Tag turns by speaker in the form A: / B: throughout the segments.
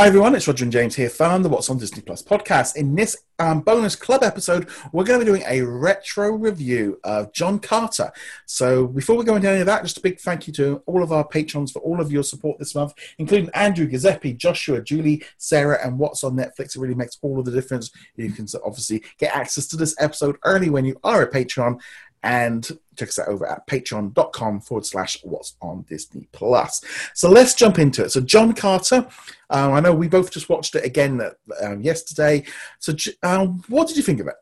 A: Hi everyone, it's Roger and James here from the What's on Disney Plus podcast. In this um, bonus club episode, we're going to be doing a retro review of John Carter. So before we go into any of that, just a big thank you to all of our patrons for all of your support this month, including Andrew, Giuseppe, Joshua, Julie, Sarah, and What's on Netflix. It really makes all of the difference. You can obviously get access to this episode early when you are a patron and check us out over at patreon.com forward slash what's on Disney Plus. So let's jump into it. So, John Carter, um, I know we both just watched it again um, yesterday. So, um, what did you think of it?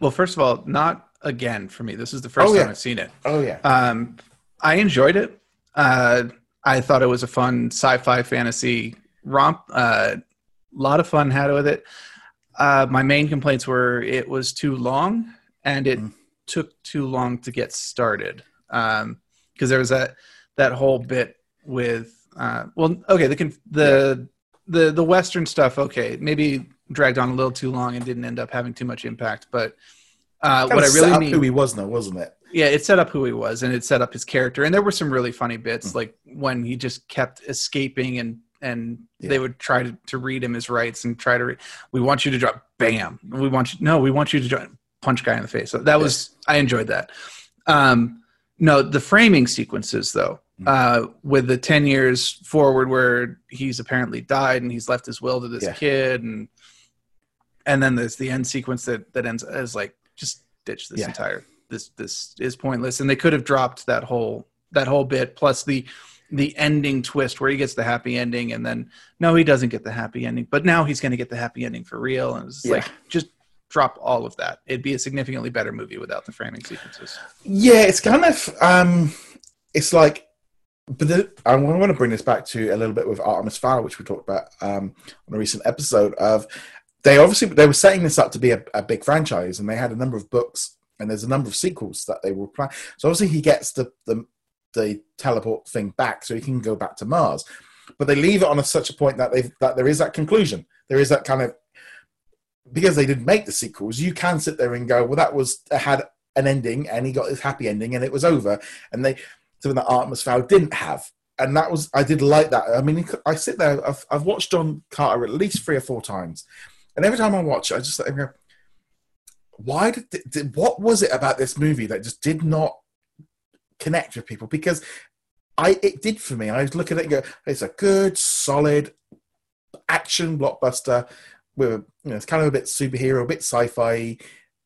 B: Well, first of all, not again for me. This is the first oh, yeah. time I've seen it.
A: Oh, yeah.
B: Um, I enjoyed it. Uh, I thought it was a fun sci fi fantasy romp. A uh, lot of fun had with it. Uh, my main complaints were it was too long and it. Mm took too long to get started because um, there was that that whole bit with uh, well okay the the the the western stuff okay maybe dragged on a little too long and didn't end up having too much impact but uh, what I really mean
A: who he was though wasn't it
B: yeah it set up who he was and it set up his character and there were some really funny bits mm. like when he just kept escaping and and yeah. they would try to, to read him his rights and try to re- we want you to drop bam we want you no we want you to drop punch guy in the face. So that was I enjoyed that. Um, no, the framing sequences though, mm-hmm. uh, with the ten years forward where he's apparently died and he's left his will to this yeah. kid, and and then there's the end sequence that that ends as like just ditch this yeah. entire this this is pointless, and they could have dropped that whole that whole bit plus the the ending twist where he gets the happy ending and then no he doesn't get the happy ending but now he's going to get the happy ending for real and it's yeah. like just drop all of that. It'd be a significantly better movie without the framing sequences.
A: Yeah, it's kind of um, it's like, but the, I want to bring this back to a little bit with Artemis Fowl, which we talked about um, on a recent episode. Of they obviously they were setting this up to be a, a big franchise, and they had a number of books and there's a number of sequels that they were planning. So obviously he gets the, the the teleport thing back, so he can go back to Mars. But they leave it on a, such a point that they that there is that conclusion. There is that kind of because they didn't make the sequels, you can sit there and go, well, that was uh, had an ending, and he got his happy ending, and it was over. And they something that Artemis Fowl didn't have, and that was I did like that. I mean, I sit there, I've, I've watched John Carter at least three or four times, and every time I watch, it, I just go, why did, did what was it about this movie that just did not connect with people? Because I it did for me. I was looking at it and go, it's a good, solid action blockbuster with you know, it's kind of a bit superhero, a bit sci-fi,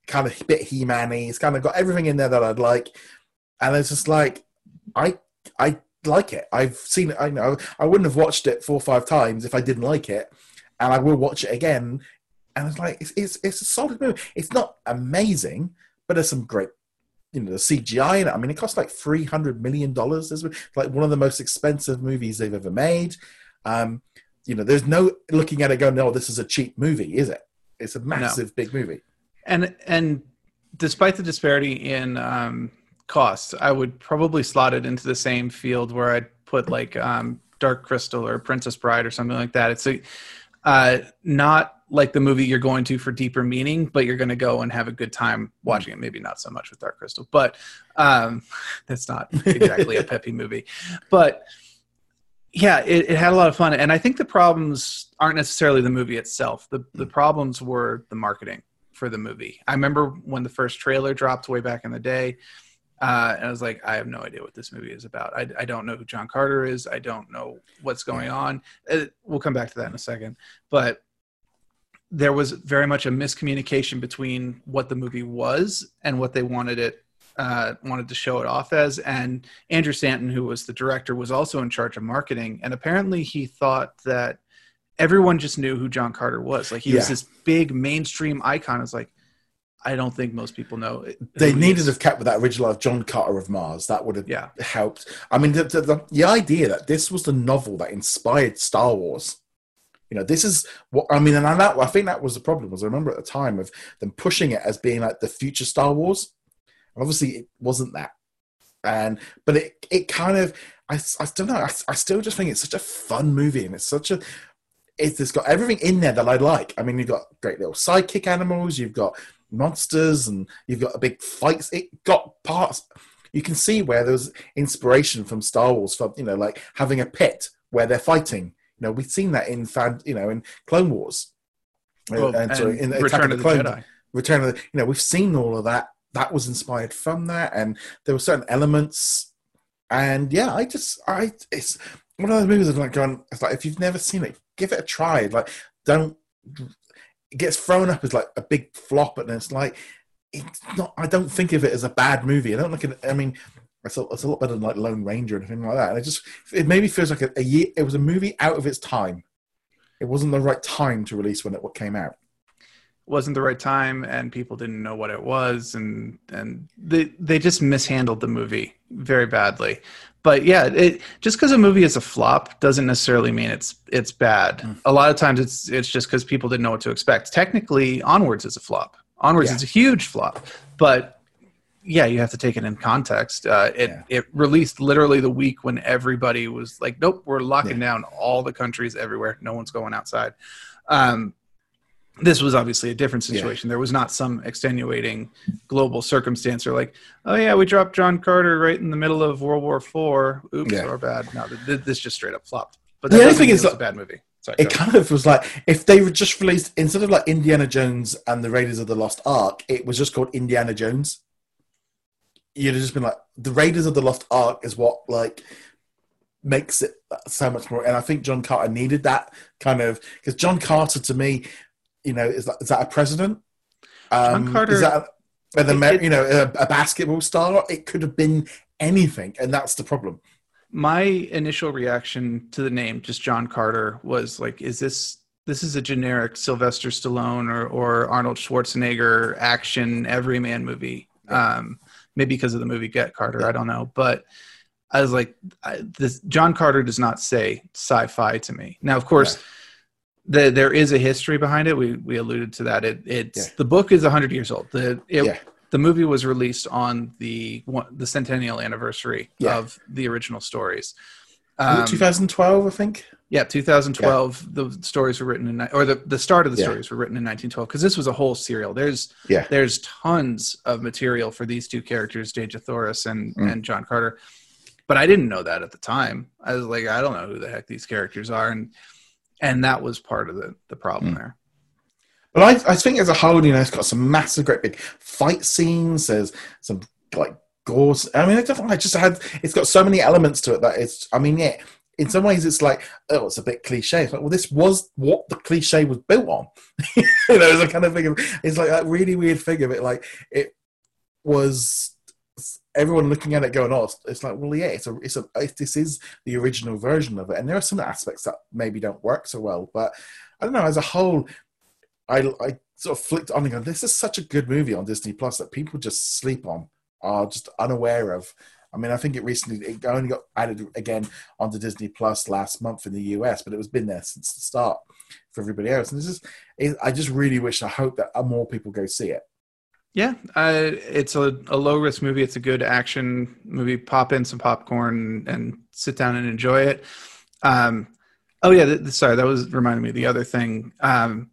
A: kind of a bit He-Man-y. It's kind of got everything in there that I'd like, and it's just like I I like it. I've seen it. I know I wouldn't have watched it four or five times if I didn't like it, and I will watch it again. And it's like it's it's, it's a solid movie. It's not amazing, but there's some great you know the CGI in it. I mean, it cost like three hundred million dollars. It's like one of the most expensive movies they've ever made. Um, you know, there's no looking at it going, no, this is a cheap movie, is it? It's a massive, no. big movie.
B: And and despite the disparity in um, costs, I would probably slot it into the same field where I'd put like um, Dark Crystal or Princess Bride or something like that. It's a uh, not like the movie you're going to for deeper meaning, but you're going to go and have a good time watching it. Maybe not so much with Dark Crystal, but um, that's not exactly a peppy movie. But yeah, it, it, had a lot of fun, and I think the problems aren't necessarily the movie itself. The the mm. problems were the marketing for the movie. I remember when the first trailer dropped way back in the day, uh, and I was like, I have no idea what this movie is about. I, I don't know who John Carter is. I don't know what's going on. Uh, we'll come back to that in a second, but there was very much a miscommunication between what the movie was and what they wanted it uh, wanted to show it off as. And Andrew Stanton, who was the director, was also in charge of marketing. And apparently, he thought that everyone just knew who John Carter was. Like he yeah. was this big mainstream icon. It's like I don't think most people know.
A: They needed to have kept with that original of John Carter of Mars. That would have yeah. helped. I mean, the, the, the idea that this was the novel that inspired Star Wars. You know, this is what I mean, and I, I think that was the problem. Was I remember at the time of them pushing it as being like the future Star Wars, Obviously, it wasn't that, and but it it kind of I, I don't know. I, I still just think it's such a fun movie, and it's such a it's, it's got everything in there that I like. I mean, you've got great little sidekick animals, you've got monsters, and you've got a big fights. It got parts. You can see where there was inspiration from Star Wars, from you know, like having a pit where they're fighting. You know, we've seen that in fan, you know, in Clone Wars. Uh,
B: Well,
A: and, sorry, in
B: and
A: Attack
B: Return
A: of the Clones.
B: Jedi.
A: Return of the, you know, we've seen all of that. That was inspired from that, and there were certain elements. And yeah, I just, I, it's one of those movies that like going. It's like if you've never seen it, give it a try. Like, don't. It gets thrown up as like a big flop, and it's like it's not. I don't think of it as a bad movie. I don't look at. I mean, it's a, it's a lot better than like Lone Ranger or anything like that. And it just, it maybe feels like a, a year. It was a movie out of its time. It wasn't the right time to release when it came out.
B: Wasn't the right time and people didn't know what it was and and they they just mishandled the movie very badly. But yeah it just because a movie is a flop doesn't necessarily mean it's it's bad.
A: Mm.
B: a lot of times it's it's just because people didn't know what to expect. Technically onwards is a flop. Onwards
A: Yeah.
B: is a huge flop. But yeah you have to take it in context. Uh, it
A: Yeah.
B: it released literally the week when everybody was like nope we're locking down all the countries everywhere. No one's going outside. Um, this was obviously a different
A: Yeah.
B: situation. There was not some extenuating global circumstance or like, oh yeah, we dropped John Carter right in the middle of World War Four. Oops,
A: Yeah.
B: or bad. No, th- th- this just straight up flopped. But
A: The other thing is
B: it's a bad movie. Sorry,
A: It kind of was like if they were just released instead of like Indiana Jones and the Raiders of the Lost Ark, it was just called Indiana Jones. You'd have just been like, the Raiders of the Lost Ark is what like makes it so much more. And I think John Carter needed that kind of because John Carter to me, you know, is that is that a president? Um,
B: Carter-
A: is that an
B: It- it-
A: you know a, a basketball star? It could have been anything, and that's the problem.
B: My initial reaction to the name, just John Carter, was like, is this this is a generic Sylvester Stallone or, or Arnold Schwarzenegger action everyman movie? Um, maybe because of the movie Get Carter, I don't know, but I was like, I, this John Carter does not say sci-fi to me. Now, of course, the, there is a history behind it. We we alluded to that. It it's
A: Yeah.
B: the book is hundred years old. The it,
A: Yeah.
B: the movie was released on the one, the centennial anniversary
A: Yeah.
B: of the original stories. Um,
A: 2012, I think.
B: yeah, 2012. The stories were written in, or the, the start of the stories were written in 1912 because this was a whole serial. There's
A: Yeah.
B: there's tons of material for these two characters, Dejah Thoris and
A: Mm.
B: and John Carter. But I didn't know that at the time. I was like, I don't know who the heck these characters are, and and that was part of the the problem
A: Mm.
B: there.
A: But I, I think as a whole, you know, it's got some massive, great big fight scenes. There's some like gores. I mean, it definitely just had. It's got so many elements to it that it's. I mean, yeah. In some ways, it's like, oh, it's a bit cliche. It's like, well, this was what the cliche was built on. you know, it's a kind of thing. Of, it's like that really weird thing of it. Like it was everyone looking at it going, oh, it's, it's like, well, yeah, it's a, it's a, it, this is the original version of it, and there are some aspects that maybe don't work so well, but I don't know. As a whole, I, I sort of flicked on and go, this is such a good movie on Disney Plus that people just sleep on, are just unaware of. I mean, I think it recently it only got added again onto Disney Plus last month in the US, but it was been there since the start for everybody else. And this is, I just really wish, I hope that more people go see it.
B: Yeah, uh, it's a, a low risk movie. It's a good action movie. Pop in some popcorn and sit down and enjoy it. Um, oh yeah, th- sorry, that was reminding me of the other thing. Um,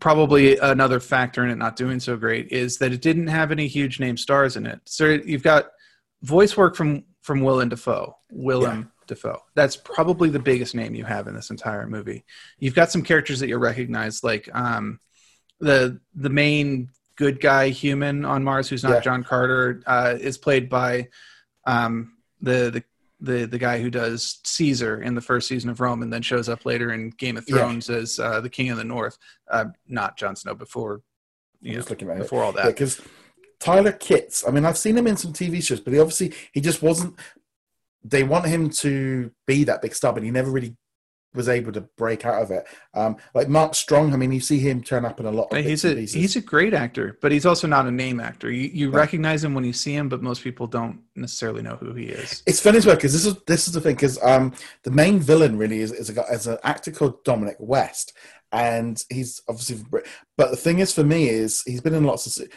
B: probably another factor in it not doing so great is that it didn't have any huge name stars in it. So you've got voice work from from Willem Dafoe. Willem Dafoe. That's probably the biggest name you have in this entire movie. You've got some characters that you recognize, like um, the the main good guy human on Mars, who's not
A: Yeah.
B: John Carter, uh, is played by um, the the the the guy who does Caesar in the first season of Rome, and then shows up later in Game of
A: Yeah.
B: Thrones as uh, the King of the North. Uh, not Jon Snow before you know,
A: at it.
B: before all that.
A: because Tyler Kitsch, I mean, I've seen him in some TV shows, but he obviously he just wasn't. They want him to be that big star, but he never really was able to break out of it. Um, like Mark Strong, I mean, you see him turn up in a lot of
B: He's a he's a great actor, but he's also not a name actor. You you
A: No.
B: recognize him when you see him, but most people don't necessarily know who he is.
A: It's funny as well because this is this is the thing because um, the main villain really is, is a guy is an actor called Dominic West, and he's obviously but the thing is for me is he's been in lots of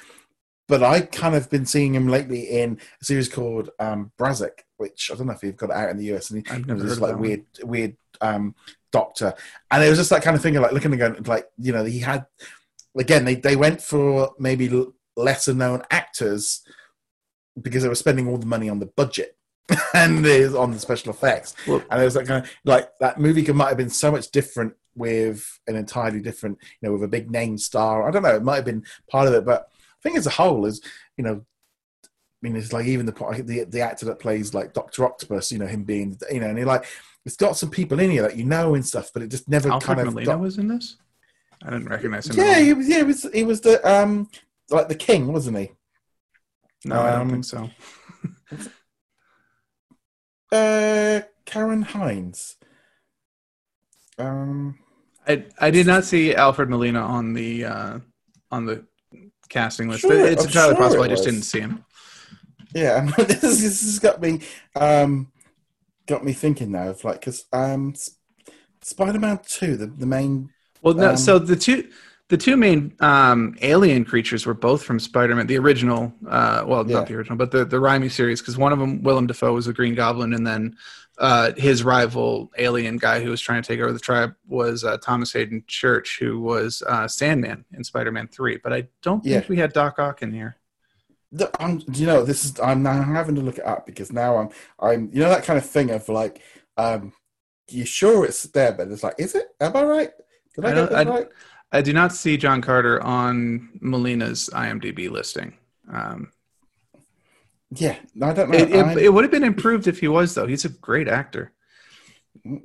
A: but I kind of been seeing him lately in a series called um, Brassic, which I don't know if you've got it out in the US, and he,
B: I've never heard
A: like
B: that one.
A: weird weird um, doctor, and it was just that kind of thing of like looking again, like you know he had again they they went for maybe lesser known actors because they were spending all the money on the budget and is on the special effects.
B: Well-
A: and it was like kind of like that movie could might have been so much different with an entirely different, you know, with a big name star. I don't know. It might have been part of it, but I think as a whole is, you know, mean, it's like even the the the actor that plays like Doctor Octopus, you know, him being, you know, and you're like, it's got some people in here that you know and stuff, but it just never
B: Alfred
A: kind of
B: Molina
A: got-
B: was in this. I didn't recognize him.
A: yeah, he was. Yeah, he was. He was the um, like the king, wasn't he?
B: no, I don't
A: um,
B: think so.
A: Uh, Ciarán Hinds. Um,
B: I I did not see Alfred Molina on the uh, on the casting list.
A: Sure,
B: it's
A: I'm
B: entirely
A: sure
B: possible. I just didn't see him.
A: Yeah, this, is, this has got me, um, got me thinking now of like because um, Spider-Man Two, the the main.
B: Well, no.
A: Um,
B: so the two the two main um, alien creatures were both from Spider-Man, the original. Uh, well,
A: Yeah.
B: not the original, but the the Raimi series, because one of them, Willem Dafoe, was a Green Goblin, and then uh, his rival alien guy who was trying to take over the tribe was uh, Thomas Haden Church, who was uh, Sandman in Spider-Man Three. But I don't think
A: Yeah.
B: we had Doc Ock in here.
A: The, I'm, you know this is? I'm now having to look it up because now I'm I'm you know that kind of thing of like um, you sure it's there, but it's like, is it? Am I right? Did I,
B: I
A: get this
B: I-
A: right?
B: I do not see John Carter on Molina's IMDb listing. Um,
A: Yeah, I don't know.
B: it, it, it would have been improved if he was, though. He's a great actor.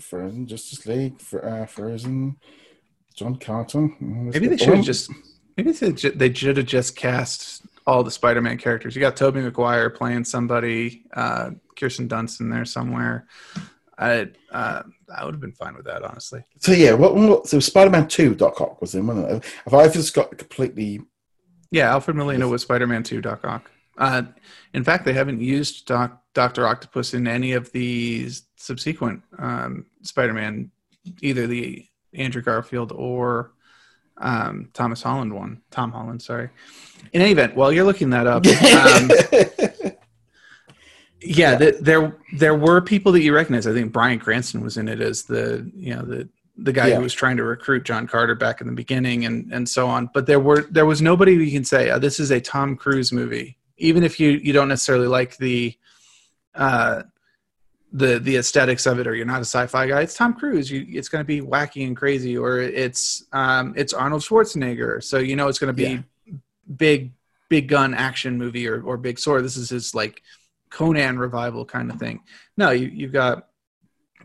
A: Frozen, Justice League, for uh, Frozen, John Carter.
B: Maybe they should have just maybe they, they should have just cast all the Spider-Man characters. You got Tobey Maguire playing somebody, uh, Kirsten Dunst in there somewhere. I uh, I would have been fine with that, honestly.
A: So yeah, what, what so Spider-Man Two Doc Ock was in, wasn't it? If I've just got completely
B: Yeah, Alfred Molina was Spider-Man 2 Doc Ock. Uh, in fact, they haven't used Doc, Doctor Octopus in any of the subsequent um, Spider-Man, either the Andrew Garfield or um, Thomas Holland one. Tom Holland, sorry. In any event, while you're looking that up, um, yeah, th there there were people that you recognize. I think Bryan Cranston was in it as the you know the the guy
A: Yeah.
B: who was trying to recruit John Carter back in the beginning and and so on. But there were there was nobody you can say oh, this is a Tom Cruise movie, even if you you don't necessarily like the uh the the aesthetics of it or you're not a sci-fi guy it's tom cruise. You, it's going to be wacky and crazy or it's um it's arnold schwarzenegger. So you know it's going to be big big gun action movie or, or big sword. This is his like conan revival kind of thing. No you, you've got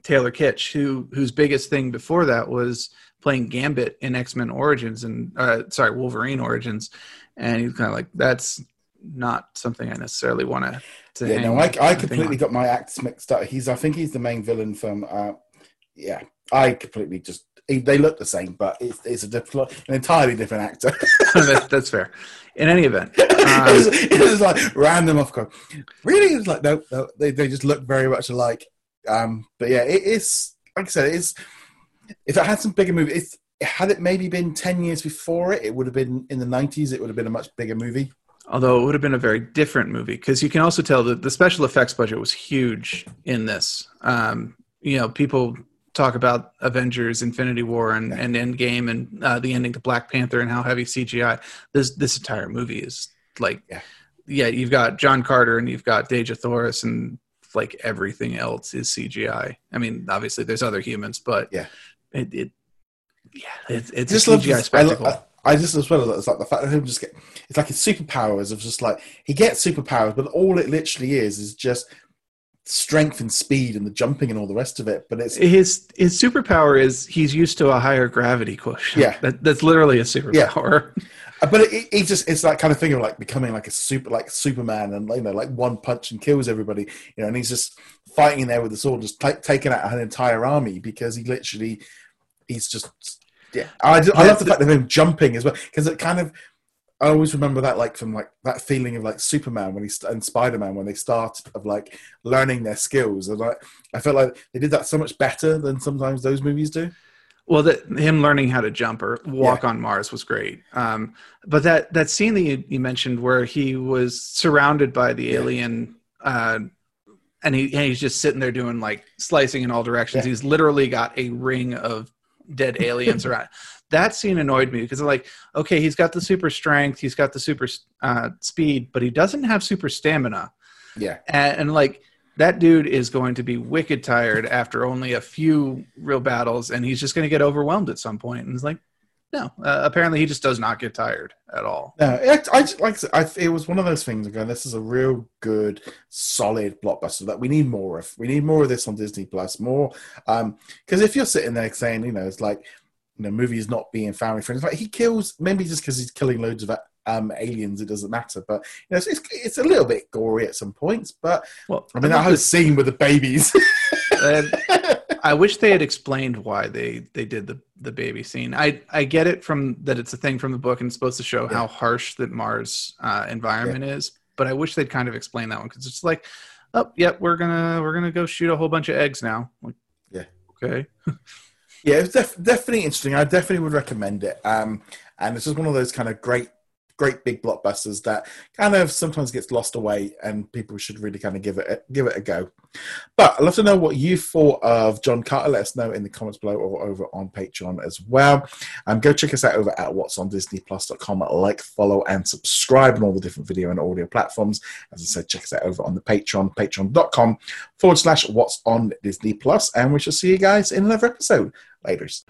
B: taylor kitsch who whose biggest thing before that was playing gambit in x-men origins and uh, sorry wolverine origins. And he's kind of like that's not something i necessarily want to
A: yeah, no, I, I completely got my acts mixed up. He's, I think he's the main villain from. Uh, yeah, I completely just. They look the same, but it's, it's a different, an entirely different actor.
B: that, that's fair. In any event,
A: it,
B: um,
A: was, it was like random off guard. Really, it was like no, no, they they just look very much alike. Um, but yeah, it is like I said, it is. If it had some bigger movie, if had it maybe been ten years before it, it would have been in the nineties. It would have been a much bigger movie.
B: Although it would have been a very different movie because you can also tell that the special effects budget was huge in this. Um, you know, people talk about Avengers, Infinity War, and, and Endgame, and uh, the ending to Black Panther, and how heavy CGI. This this entire movie is like,
A: Yeah.
B: yeah, you've got John Carter and you've got Dejah Thoris, and like everything else is CGI. I mean, obviously there's other humans, but
A: Yeah.
B: it, it yeah, it's it's
A: just
B: a
A: love
B: CGI
A: I,
B: spectacle.
A: I, I just as well it's like the fact that him just get it's like his superpowers of just like he gets superpowers, but all it literally is is just strength and speed and the jumping and all the rest of it. But it's
B: his his superpower is he's used to a higher gravity quotient.
A: Yeah.
B: that, that's literally a superpower.
A: Uh, but it, it just it's that kind of thing of like becoming like a super like Superman and you know like one punch and kills everybody you know and he's just fighting there with the sword just ta taking out an entire army because he literally he's just yeah I, do- I love the fact of him jumping as well because it kind of I always remember that like from like that feeling of like Superman when he st- and Spider Man when they started of like learning their skills and like I felt like they did that so much better than sometimes those movies do.
B: Well, that him learning how to jump or walk on Mars was great. Um, but that that scene that you, you mentioned where he was surrounded by the
A: Yeah.
B: alien, uh, and he and he's just sitting there doing like slicing in all directions.
A: Yeah.
B: He's literally got a ring of dead aliens around. That scene annoyed me because I'm like, okay, he's got the super strength, he's got the super uh, speed, but he doesn't have super stamina.
A: Yeah,
B: and, and like that dude is going to be wicked tired after only a few real battles, and he's just going to get overwhelmed at some point. And it's like, no, uh, apparently he just does not get tired at all.
A: No, it, I just- like I, it was one of those things. Again, this is a real good, solid blockbuster that we need more of. We need more of this on Disney Plus. More, because if you're sitting there saying, you know, it's like, you know, movies not being family friendly. Like he kills maybe just because he's killing loads of um, aliens, it doesn't matter. But you know, it's, it's, it's a little bit gory at some points. But
B: Well,
A: I mean,
B: love
A: that whole scene with the babies.
B: uh, I wish they had explained why they they did the the baby scene. I I get it from that it's a thing from the book and it's supposed to show how harsh that Mars uh, environment is, but I wish they'd kind of explain that one because it's like, oh, yep, we're gonna we're gonna go shoot a whole bunch of eggs now. Like,
A: Yeah.
B: Okay.
A: Yeah, it's def- definitely interesting. I definitely would recommend it. Um, and it's just one of those kind of great, great big blockbusters that kind of sometimes gets lost away, and people should really kind of give it a, give it a go. But I'd love to know what you thought of John Carter. Let us know in the comments below or over on Patreon as well. Um, go check us out over at what's on. Like, follow, and subscribe on all the different video and audio platforms. As I said, check us out over on the Patreon, patreon.com forward slash what's on Disney Plus. And we shall see you guys in another episode. Laters.